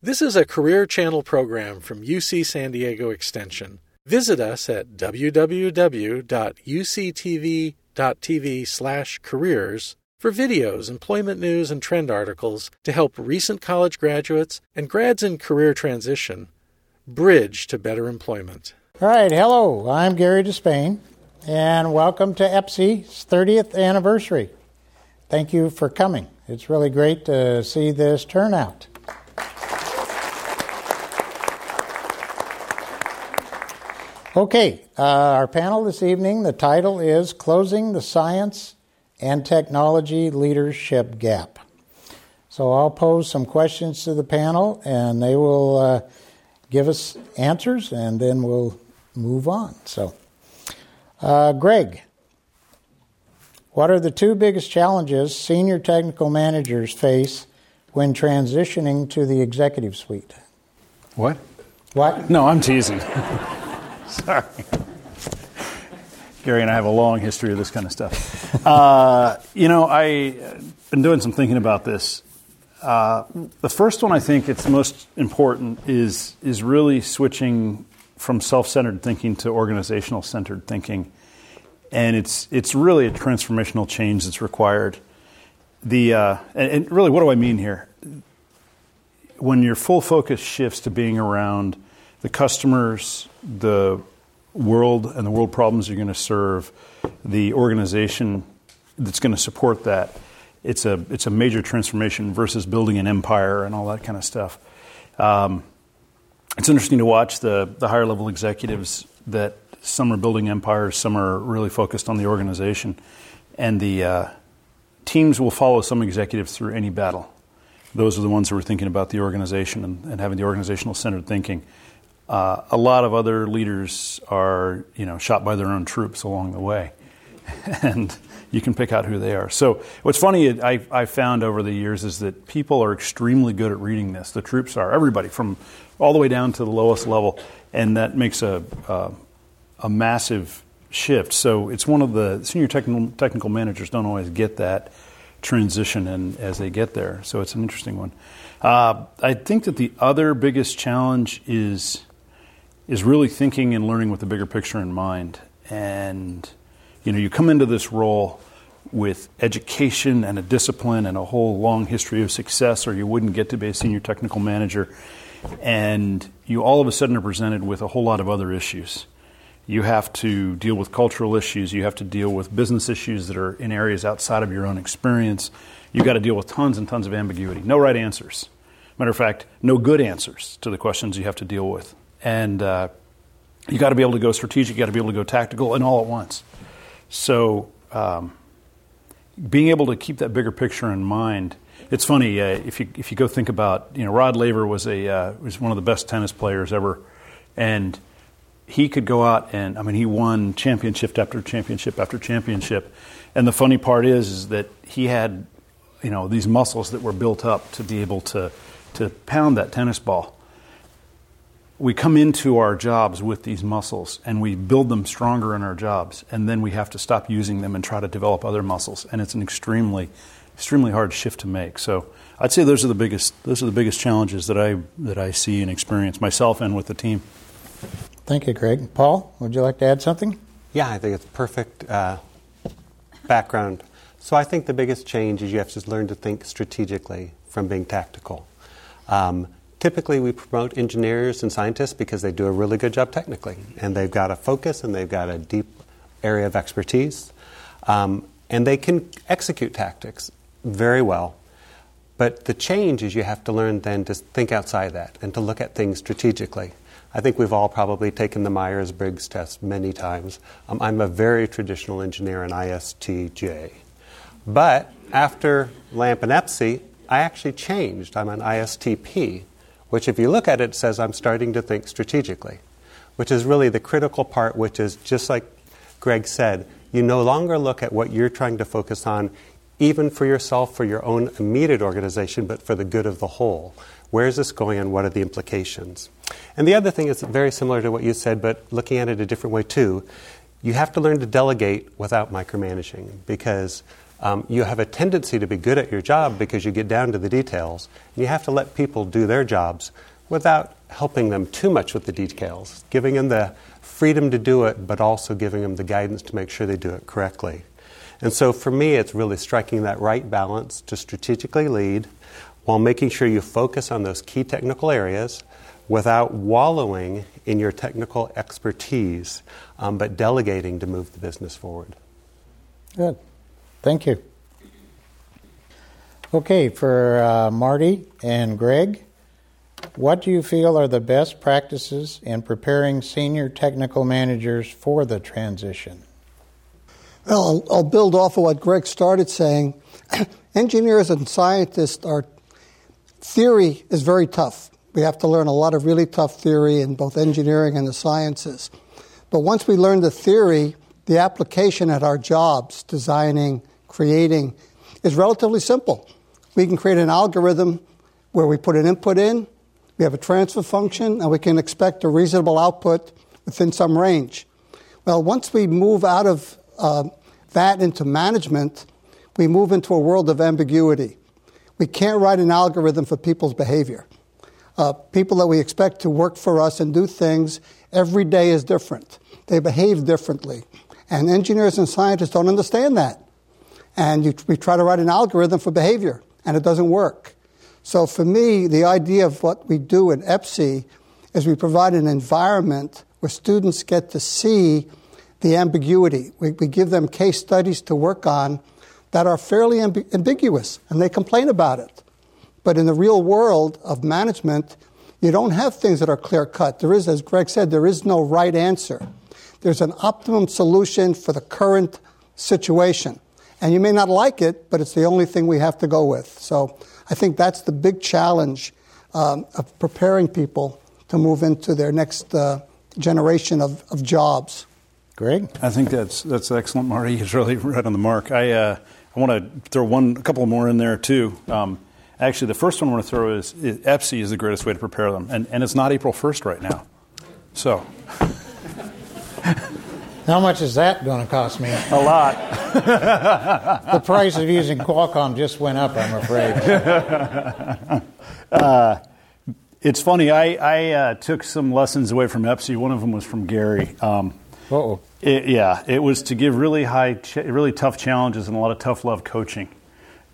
This is a Career Channel program from UC San Diego Extension. Visit us at www.uctv.tv/careers for videos, employment news, and trend articles to help recent college graduates and grads in career transition bridge to better employment. All right, hello, I'm Gary Despain, and welcome to EPSE's 30th anniversary. Thank you for coming. It's really great to see this turnout. Okay, uh, our panel this evening, the title is Closing the Science and Technology Leadership Gap. So I'll pose some questions to the panel and they will uh, give us answers and then we'll move on. So, uh, Greg, what are the two biggest challenges senior technical managers face when transitioning to the executive suite? What? What? No, I'm teasing. Sorry. Gary and I have a long history of this kind of stuff. Uh, you know, I've been doing some thinking about this. Uh, the first one I think it's most important is is really switching from self-centered thinking to organizational-centered thinking, and it's it's really a transformational change that's required. The uh, and, and really, what do I mean here? When your full focus shifts to being around the customers, the world, and the world problems you're going to serve, the organization that's going to support that. It's a it's a major transformation versus building an empire and all that kind of stuff. Um, it's interesting to watch the the higher level executives that some are building empires, some are really focused on the organization, and the uh, teams will follow some executives through any battle. Those are the ones who are thinking about the organization and, and having the organizational centered thinking. Uh, a lot of other leaders are, you know, shot by their own troops along the way, and you can pick out who they are. So, what's funny I, I found over the years is that people are extremely good at reading this. The troops are everybody from all the way down to the lowest level, and that makes a uh, a massive shift. So, it's one of the senior technical technical managers don't always get that transition and as they get there. So, it's an interesting one. Uh, I think that the other biggest challenge is is really thinking and learning with the bigger picture in mind. And you know, you come into this role with education and a discipline and a whole long history of success, or you wouldn't get to be a senior technical manager. And you all of a sudden are presented with a whole lot of other issues. You have to deal with cultural issues. You have to deal with business issues that are in areas outside of your own experience. You've got to deal with tons and tons of ambiguity. No right answers. Matter of fact, no good answers to the questions you have to deal with and uh, you got to be able to go strategic, you got to be able to go tactical, and all at once. So, um, being able to keep that bigger picture in mind. It's funny uh, if you if you go think about you know Rod Laver was a uh, was one of the best tennis players ever, and he could go out and I mean he won championship after championship after championship, and the funny part is is that he had you know these muscles that were built up to be able to to pound that tennis ball we come into our jobs with these muscles and we build them stronger in our jobs and then we have to stop using them and try to develop other muscles and it's an extremely extremely hard shift to make. So i'd say those are the biggest those are the biggest challenges that i that i see and experience myself and with the team. Thank you greg. Paul would you like to add something? Yeah i think it's perfect uh, background. So i think the biggest change is you have to learn to think strategically from being tactical. Um, Typically, we promote engineers and scientists because they do a really good job technically, and they've got a focus and they've got a deep area of expertise, um, and they can execute tactics very well. But the change is you have to learn then to think outside that and to look at things strategically. I think we've all probably taken the Myers Briggs test many times. Um, I'm a very traditional engineer in ISTJ. But after LAMP and EPSE, I actually changed. I'm an ISTP, which, if you look at it, says I'm starting to think strategically, which is really the critical part, which is just like Greg said, you no longer look at what you're trying to focus on, even for yourself, for your own immediate organization, but for the good of the whole. Where is this going and what are the implications? And the other thing is very similar to what you said, but looking at it a different way too. You have to learn to delegate without micromanaging because um, you have a tendency to be good at your job because you get down to the details. And you have to let people do their jobs without helping them too much with the details, giving them the freedom to do it, but also giving them the guidance to make sure they do it correctly. And so for me, it's really striking that right balance to strategically lead while making sure you focus on those key technical areas without wallowing in your technical expertise, um, but delegating to move the business forward. Good. Thank you. Okay, for uh, Marty and Greg, what do you feel are the best practices in preparing senior technical managers for the transition? Well, I'll, I'll build off of what Greg started saying. Engineers and scientists are theory is very tough. We have to learn a lot of really tough theory in both engineering and the sciences. But once we learn the theory, the application at our jobs, designing, creating, is relatively simple. We can create an algorithm where we put an input in, we have a transfer function, and we can expect a reasonable output within some range. Well, once we move out of uh, that into management, we move into a world of ambiguity. We can't write an algorithm for people's behavior. Uh, people that we expect to work for us and do things every day is different. They behave differently. And engineers and scientists don't understand that. And you, we try to write an algorithm for behavior, and it doesn't work. So for me, the idea of what we do at EPSE is we provide an environment where students get to see the ambiguity. We, we give them case studies to work on that are fairly amb- ambiguous, and they complain about it. But in the real world of management, you don't have things that are clear cut. There is, as Greg said, there is no right answer. There's an optimum solution for the current situation. And you may not like it, but it's the only thing we have to go with. So I think that's the big challenge um, of preparing people to move into their next uh, generation of, of jobs. Greg? I think that's that's excellent, Marty. He's really right on the mark. I uh, I want to throw one, a couple more in there too. Um, actually, the first one I want to throw is, is EPSE is the greatest way to prepare them, and and it's not April first right now, so. How much is that going to cost me? A lot. the price of using Qualcomm just went up, I'm afraid. uh, it's funny. I, I uh, took some lessons away from EPSE. One of them was from Gary. Um, oh. yeah, it was to give really high, ch- really tough challenges and a lot of tough love coaching.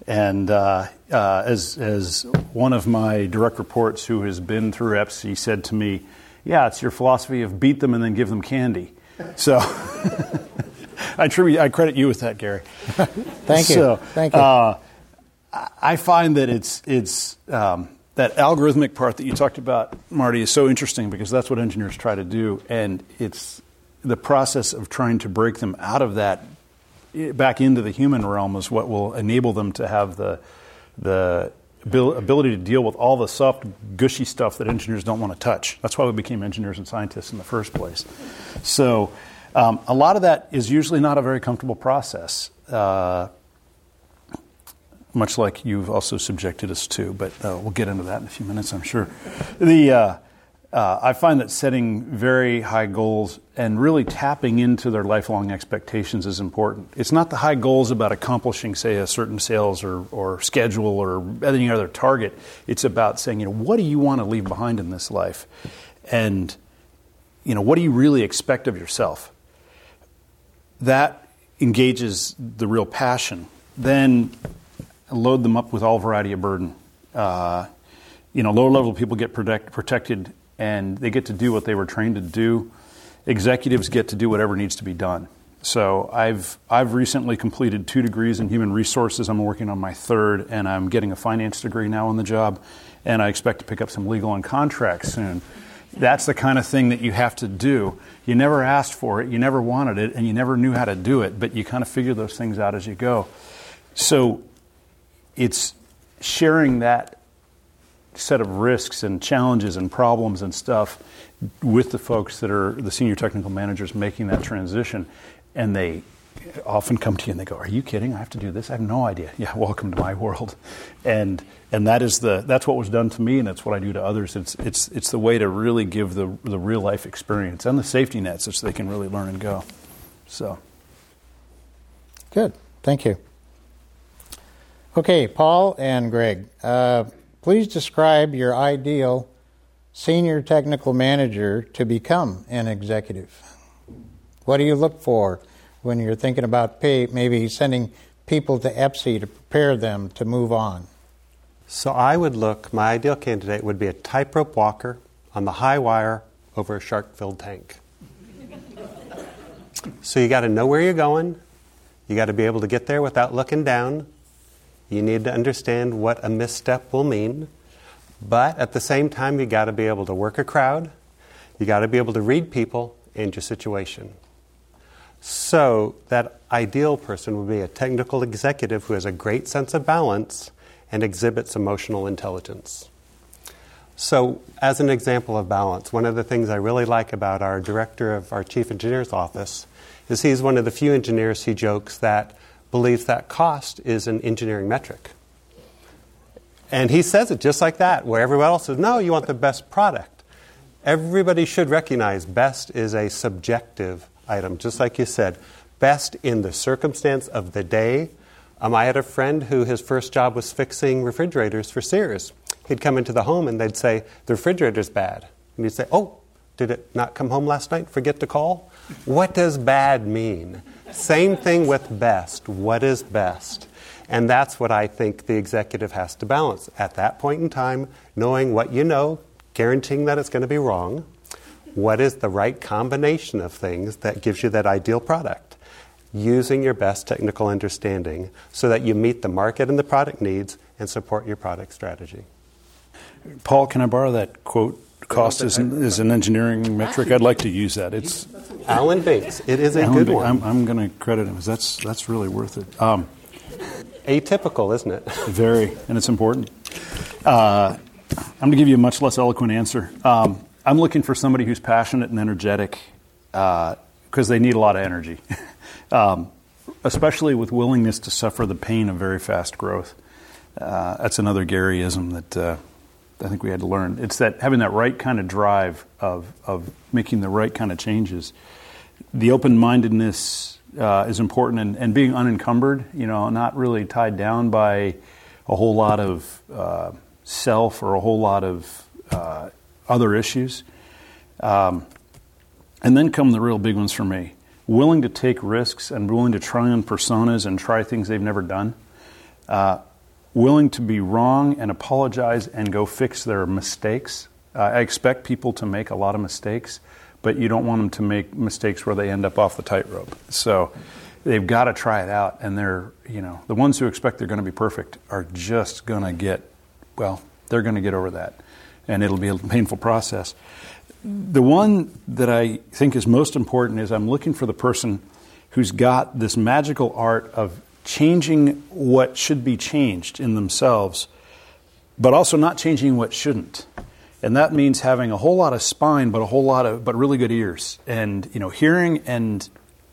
And uh, uh, as as one of my direct reports who has been through EPSE said to me, "Yeah, it's your philosophy of beat them and then give them candy." So I attribute, I credit you with that, Gary. Thank you. So, Thank you. Uh, I find that it's it's um, that algorithmic part that you talked about, Marty, is so interesting because that's what engineers try to do, and it's the process of trying to break them out of that back into the human realm is what will enable them to have the the ability to deal with all the soft, gushy stuff that engineers don't want to touch. That's why we became engineers and scientists in the first place. So, um, a lot of that is usually not a very comfortable process, uh, much like you've also subjected us to, but uh, we'll get into that in a few minutes, I'm sure. The uh, I find that setting very high goals and really tapping into their lifelong expectations is important. It's not the high goals about accomplishing, say, a certain sales or, or schedule or any other target. It's about saying, you know, what do you want to leave behind in this life? And, you know, what do you really expect of yourself? That engages the real passion. Then load them up with all variety of burden. Uh, you know, lower level people get protect, protected and they get to do what they were trained to do. Executives get to do whatever needs to be done. So I've I've recently completed two degrees in human resources. I'm working on my third, and I'm getting a finance degree now on the job, and I expect to pick up some legal and contracts soon. That's the kind of thing that you have to do. You never asked for it, you never wanted it, and you never knew how to do it, but you kind of figure those things out as you go. So it's sharing that set of risks and challenges and problems and stuff with the folks that are the senior technical managers making that transition. And they often come to you and they go, "Are you kidding? I have to do this? I have no idea." Yeah, welcome to my world. And and that is the that's what was done to me, and that's what I do to others. It's it's it's the way to really give the the real life experience and the safety net, so they can really learn and go. So good. Thank you. Okay, Paul and Greg, uh, please describe your ideal senior technical manager to become an executive. What do you look for when you're thinking about pay, maybe sending people to EPSE to prepare them to move on? So I would look, my ideal candidate would be a tightrope walker on the high wire over a shark filled tank. so you got to know where you're going, you got to be able to get there without looking down. You need to understand what a misstep will mean. But at the same time, you got to be able to work a crowd. You got to be able to read people and your situation. So, that ideal person would be a technical executive who has a great sense of balance and exhibits emotional intelligence. So, as an example of balance, one of the things I really like about our director of our chief engineer's office is he's one of the few engineers, he jokes, that believes that cost is an engineering metric. And he says it just like that, where everyone else says, no, you want the best product. Everybody should recognize best is a subjective item, just like you said. Best in the circumstance of the day. Um, I had a friend who his first job was fixing refrigerators for Sears. He'd come into the home and they'd say, The refrigerator's bad. And he'd say, Oh, did it not come home last night? Forget to call? What does bad mean? Same thing with best. What is best? And that's what I think the executive has to balance. At that point in time, knowing what you know, guaranteeing that it's going to be wrong, what is the right combination of things that gives you that ideal product? Using your best technical understanding so that you meet the market and the product needs and support your product strategy. Paul, can I borrow that quote? Cost is an, is an engineering metric. I'd like to use that. It's Alan Bates. It is a Alan good Bing- one. I'm, I'm going to credit him. That's that's really worth it. Um, Atypical, isn't it? Very, and it's important. Uh, I'm going to give you a much less eloquent answer. Um, I'm looking for somebody who's passionate and energetic because they need a lot of energy, um, especially with willingness to suffer the pain of very fast growth. Uh, that's another Garyism that uh, I think we had to learn. It's that having that right kind of drive of, of making the right kind of changes. The open mindedness uh, is important and, and being unencumbered, you know, not really tied down by a whole lot of uh, self or a whole lot of uh, other issues. Um, and then come the real big ones for me willing to take risks and willing to try on personas and try things they've never done. Uh, willing to be wrong and apologize and go fix their mistakes. Uh, I expect people to make a lot of mistakes, but you don't want them to make mistakes where they end up off the tightrope. So they've got to try it out, and they're you know the ones who expect they're going to be perfect are just going to get well, they're going to get over that, and it'll be a painful process. The one that I think is most important is I'm looking for the person who's got this magical art of changing what should be changed in themselves, but also not changing what shouldn't. And that means having a whole lot of spine, but a whole lot of, but really good ears, and you know, hearing and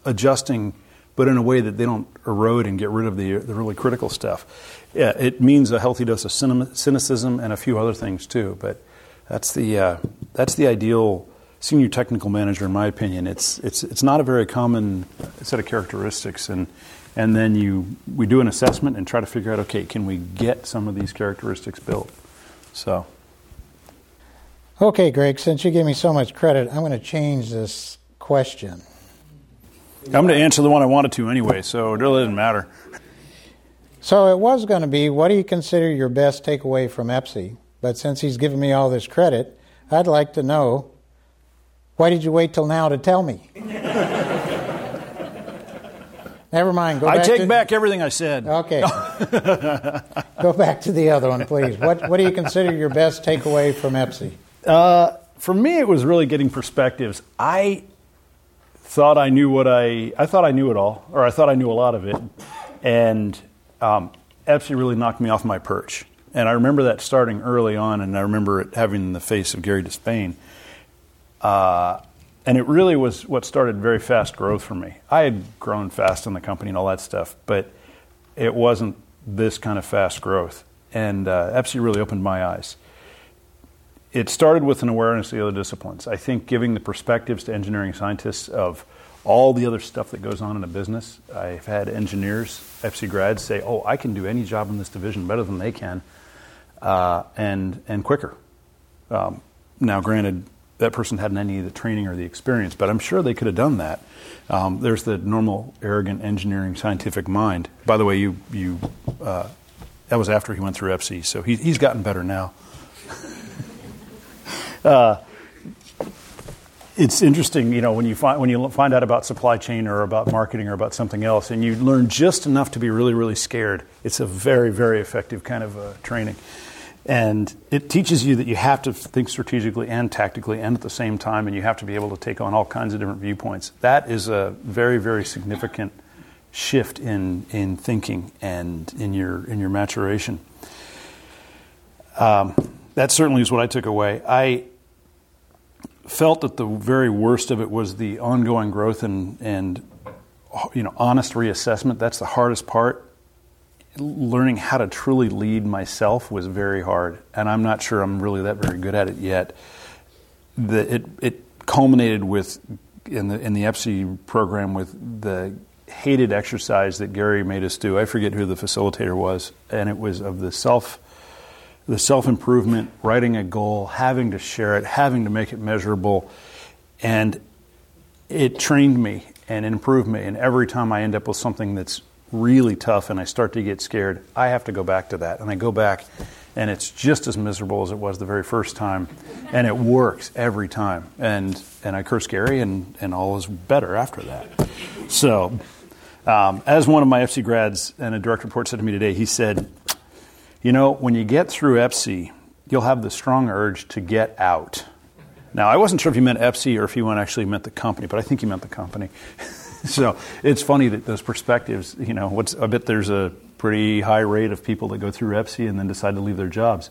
adjusting, but in a way that they don't erode and get rid of the the really critical stuff. Yeah, it means a healthy dose of cynicism and a few other things too. But that's the uh, that's the ideal senior technical manager, in my opinion. It's it's it's not a very common set of characteristics, and and then you we do an assessment and try to figure out okay, can we get some of these characteristics built? So. Okay, Greg, since you gave me so much credit, I'm going to change this question. I'm going to answer the one I wanted to anyway, so it really doesn't matter. So it was going to be what do you consider your best takeaway from EPSE? But since he's given me all this credit, I'd like to know why did you wait till now to tell me? Never mind. Go I back take to, back everything I said. Okay. Go back to the other one, please. What What do you consider your best takeaway from EPSE? Uh, for me, it was really getting perspectives. I thought I knew what I I thought I knew it all, or I thought I knew a lot of it, and um, EPSE really knocked me off my perch. And I remember that starting early on, and I remember it having the face of Gary Despain. Uh, and it really was what started very fast growth for me. I had grown fast in the company and all that stuff, but it wasn't this kind of fast growth. And uh, EPSE really opened my eyes. It started with an awareness of the other disciplines. I think giving the perspectives to engineering scientists of all the other stuff that goes on in a business. I've had engineers, EPSE grads, say, "Oh, I can do any job in this division better than they can, uh, and and quicker." Um, now, granted, that person hadn't any of the training or the experience, but I'm sure they could have done that. Um, there's the normal arrogant engineering scientific mind. By the way, you you uh, that was after he went through EPSE, so he, he's gotten better now. uh, it's interesting, you know, when you find when you find out about supply chain or about marketing or about something else, and you learn just enough to be really, really scared. It's a very, very effective kind of uh, training, and it teaches you that you have to think strategically and tactically and at the same time, and you have to be able to take on all kinds of different viewpoints. That is a very, very significant shift in in thinking and in your in your maturation. Um, that certainly is what I took away. I felt that the very worst of it was the ongoing growth and, and you know honest reassessment. That's the hardest part. Learning how to truly lead myself was very hard, and I'm not sure I'm really that very good at it yet. The, it it culminated with in the in the EPSE program with the hated exercise that Gary made us do. I forget who the facilitator was, and it was of the self the self improvement, writing a goal, having to share it, having to make it measurable. And it trained me and improved me. And every time I end up with something that's really tough and I start to get scared, I have to go back to that. And I go back and it's just as miserable as it was the very first time. And it works every time. And, and I curse Gary and, and all is better after that. So, um, as one of my EPSE grads and a direct report said to me today, he said, you know, when you get through EPSE, you'll have the strong urge to get out. Now, I wasn't sure if he meant EPSE or if he actually meant the company, but I think he meant the company. so it's funny that those perspectives, you know, what's, I bet there's a pretty high rate of people that go through EPSE and then decide to leave their jobs.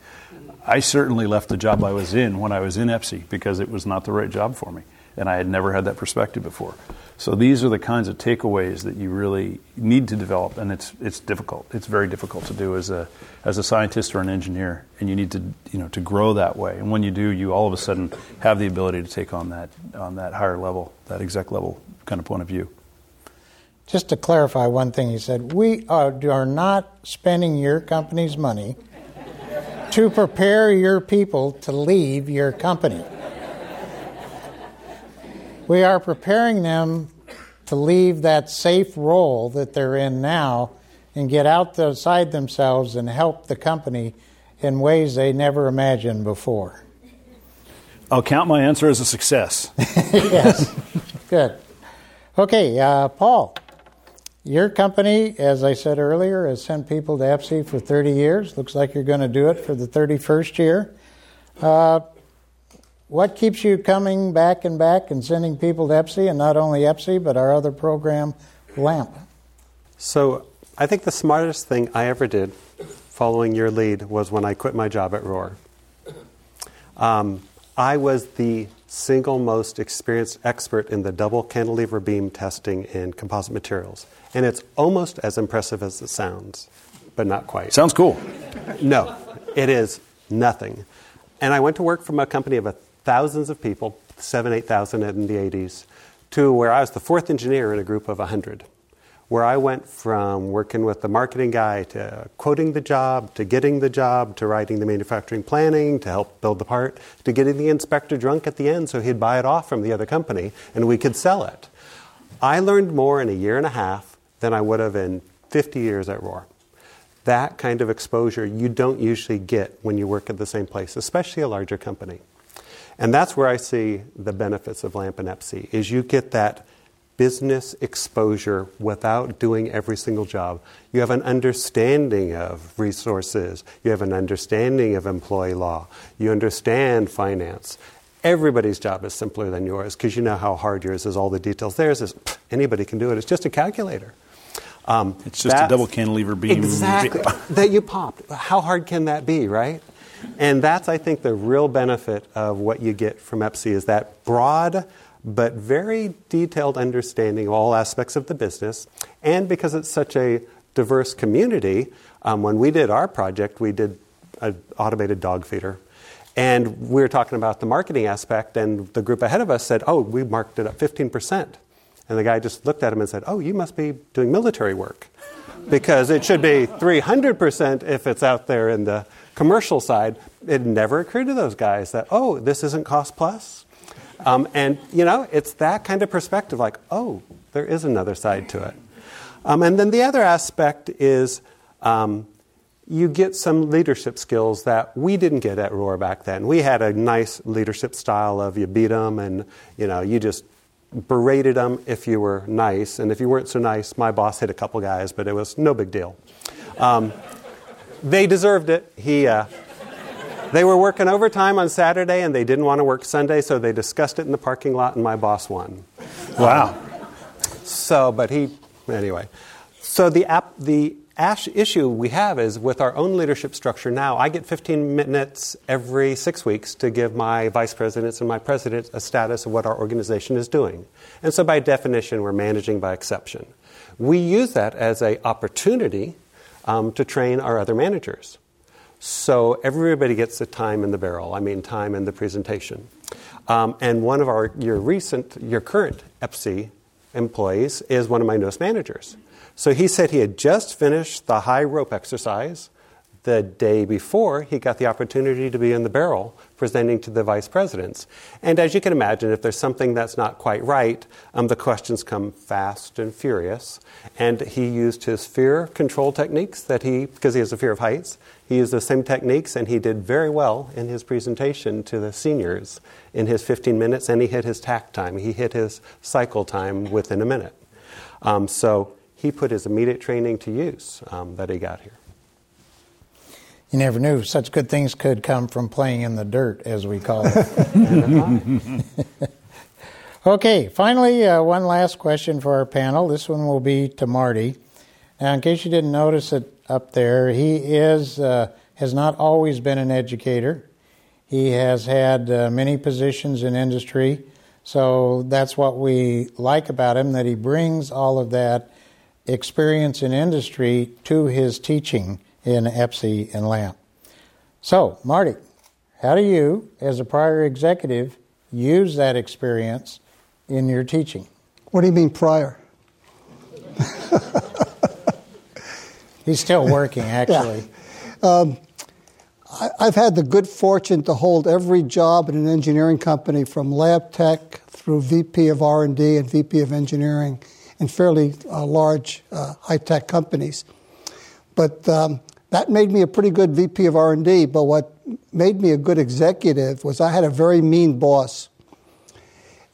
I certainly left the job I was in when I was in EPSE because it was not the right job for me. And I had never had that perspective before. So these are the kinds of takeaways that you really need to develop, and it's it's difficult. It's very difficult to do as a as a scientist or an engineer, and you need to you know to grow that way. And when you do, you all of a sudden have the ability to take on that on that higher level, that exec level kind of point of view. Just to clarify one thing, he said we are, are not spending your company's money to prepare your people to leave your company. We are preparing them to leave that safe role that they're in now and get outside themselves and help the company in ways they never imagined before. I'll count my answer as a success. yes, good. Okay, uh, Paul, your company, as I said earlier, has sent people to EPSE for 30 years. Looks like you're going to do it for the 31st year. Uh, what keeps you coming back and back and sending people to EPSE, and not only EPSE, but our other program, LAMP? So, I think the smartest thing I ever did following your lead was when I quit my job at Rohr. Um, I was the single most experienced expert in the double cantilever beam testing in composite materials. And it's almost as impressive as it sounds, but not quite. Sounds cool. No, it is nothing. And I went to work from a company of a thousands of people, seven, 8,000 in the 80s, to where I was the fourth engineer in a group of 100. Where I went from working with the marketing guy to quoting the job, to getting the job, to writing the manufacturing planning, to help build the part, to getting the inspector drunk at the end so he'd buy it off from the other company and we could sell it. I learned more in a year and a half than I would have in 50 years at Rohr. That kind of exposure you don't usually get when you work at the same place, especially a larger company. And that's where I see the benefits of LAMP and EPSE, is you get that business exposure without doing every single job. You have an understanding of resources. You have an understanding of employee law. You understand finance. Everybody's job is simpler than yours because you know how hard yours is. All the details. Theirs is anybody can do it. It's just a calculator. Um, it's just a double cantilever beam. Exactly. that you popped. How hard can that be, right? And that's, I think, the real benefit of what you get from EPSE is that broad but very detailed understanding of all aspects of the business. And because it's such a diverse community, um, when we did our project, we did an automated dog feeder. And we were talking about the marketing aspect, and the group ahead of us said, Oh, we marked it up 15%. And the guy just looked at him and said, Oh, you must be doing military work. Because it should be 300% if it's out there in the commercial side. It never occurred to those guys that, oh, this isn't cost plus. Um, and, you know, it's that kind of perspective like, oh, there is another side to it. Um, and then the other aspect is um, you get some leadership skills that we didn't get at Rohr back then. We had a nice leadership style of you beat them and, you know, you just berated them if you were nice. And if you weren't so nice, my boss hit a couple guys, but it was no big deal. Um, they deserved it. He, uh, they were working overtime on Saturday and they didn't want to work Sunday, so they discussed it in the parking lot, and my boss won. Wow. So, but he, anyway. So the, app, the issue we have is with our own leadership structure now, I get 15 minutes every six weeks to give my vice presidents and my president a status of what our organization is doing. And so by definition, we're managing by exception. We use that as an opportunity um, to train our other managers. So everybody gets the time in the barrel. I mean, time in the presentation. Um, and one of our your recent, your current EPSE employees is one of my newest managers. So he said he had just finished the high rope exercise the day before he got the opportunity to be in the barrel presenting to the vice presidents. And as you can imagine, if there's something that's not quite right, um, the questions come fast and furious. And he used his fear control techniques that he, because he has a fear of heights, he used the same techniques and he did very well in his presentation to the seniors in his 15 minutes and he hit his takt time. He hit his cycle time within a minute. Um, so he put his immediate training to use um, that he got here. You never knew such good things could come from playing in the dirt, as we call it. okay, finally, uh, one last question for our panel. This one will be to Marty. Now, in case you didn't notice it up there, he is uh, has not always been an educator. He has had uh, many positions in industry, so that's what we like about him. That he brings all of that experience in industry to his teaching in EPSE and LAMP. So, Marty, how do you, as a prior executive, use that experience in your teaching? What do you mean prior? He's still working, actually. yeah. um, I, I've had the good fortune to hold every job in an engineering company, from lab tech through VP of R&D and VP of engineering, in fairly uh, large uh, high-tech companies. But um, that made me a pretty good VP of R&D, but what made me a good executive was I had a very mean boss.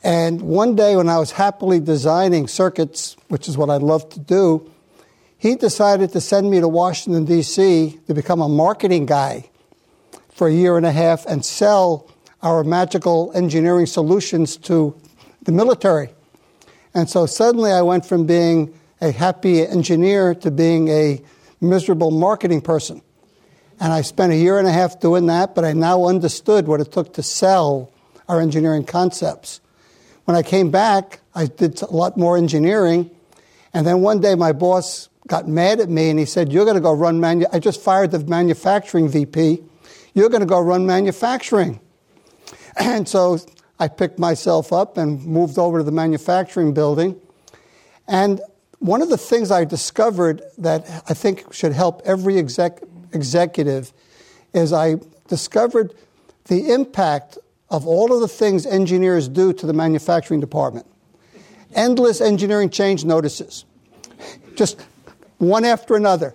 And one day when I was happily designing circuits, which is what I love to do, he decided to send me to Washington, D.C. to become a marketing guy for a year and a half and sell our magical engineering solutions to the military. And so suddenly I went from being a happy engineer to being a miserable marketing person. And I spent a year and a half doing that, but I now understood what it took to sell our engineering concepts. When I came back, I did a lot more engineering. And then one day my boss got mad at me and he said, You're going to go run manu-. I just fired the manufacturing VP. You're going to go run manufacturing. And so I picked myself up and moved over to the manufacturing building. And one of the things I discovered that I think should help every exec, executive is I discovered the impact of all of the things engineers do to the manufacturing department. Endless engineering change notices, just one after another.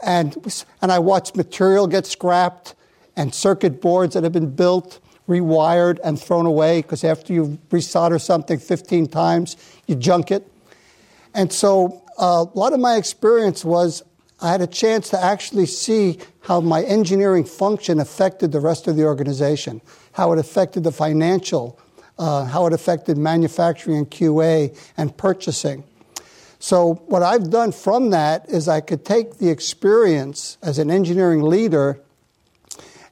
And, and I watched material get scrapped and circuit boards that have been built, rewired, and thrown away because after you resolder something 15 times, you junk it. And so uh, a lot of my experience was I had a chance to actually see how my engineering function affected the rest of the organization, how it affected the financial, uh, how it affected manufacturing and QA and purchasing. So, what I've done from that is I could take the experience as an engineering leader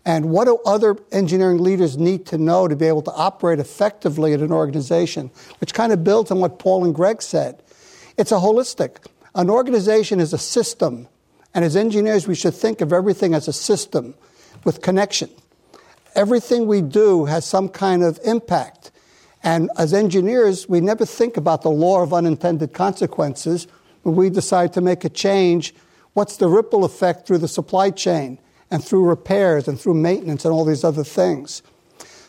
and what do other engineering leaders need to know to be able to operate effectively at an organization, which kind of builds on what Paul and Greg said. It's a holistic. An organization is a system, and as engineers, we should think of everything as a system with connection. Everything we do has some kind of impact. And as engineers, we never think about the law of unintended consequences. When we decide to make a change, what's the ripple effect through the supply chain and through repairs and through maintenance and all these other things?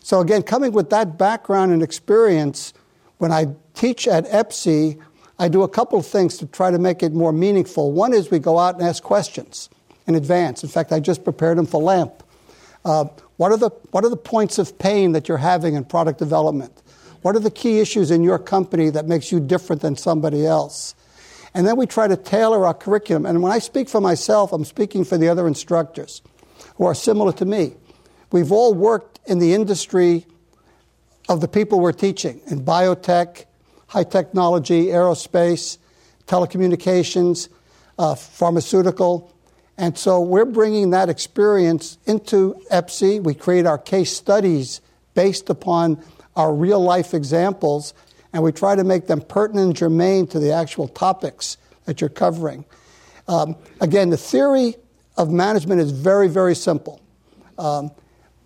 So, again, coming with that background and experience, when I teach at EPSE, I do a couple of things to try to make it more meaningful. One is we go out and ask questions in advance. In fact, I just prepared them for LAMP. Uh, what, are the, what are the points of pain that you're having in product development? What are the key issues in your company that makes you different than somebody else? And then we try to tailor our curriculum. And when I speak for myself, I'm speaking for the other instructors who are similar to me. We've all worked in the industry of the people we're teaching in biotech, high technology, aerospace, telecommunications, uh, pharmaceutical. And so we're bringing that experience into EPSE. We create our case studies based upon our real life examples, and we try to make them pertinent and germane to the actual topics that you're covering. Um, again, the theory of management is very, very simple, um,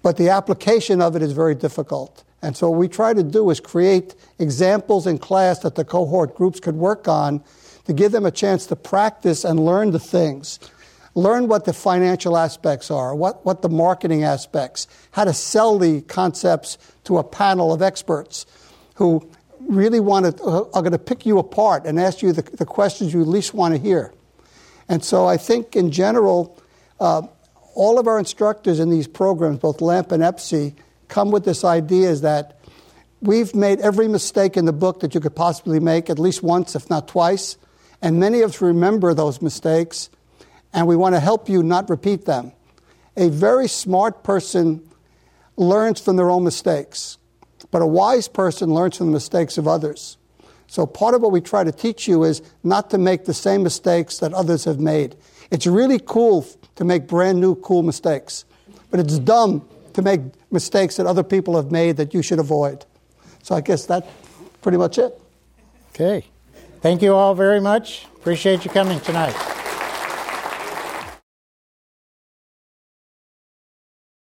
but the application of it is very difficult. And so what we try to do is create examples in class that the cohort groups could work on to give them a chance to practice and learn the things. Learn what the financial aspects are, what, what the marketing aspects, how to sell the concepts to a panel of experts who really want to, are going to pick you apart and ask you the, the questions you least want to hear. And so I think in general, uh, all of our instructors in these programs, both LAMP and EPSE, come with this idea is that we've made every mistake in the book that you could possibly make at least once, if not twice. And many of us remember those mistakes, and we want to help you not repeat them. A very smart person learns from their own mistakes, but a wise person learns from the mistakes of others. So, part of what we try to teach you is not to make the same mistakes that others have made. It's really cool to make brand new, cool mistakes, but it's dumb to make mistakes that other people have made that you should avoid. So I guess that's pretty much it. Okay. Thank you all very much. Appreciate you coming tonight.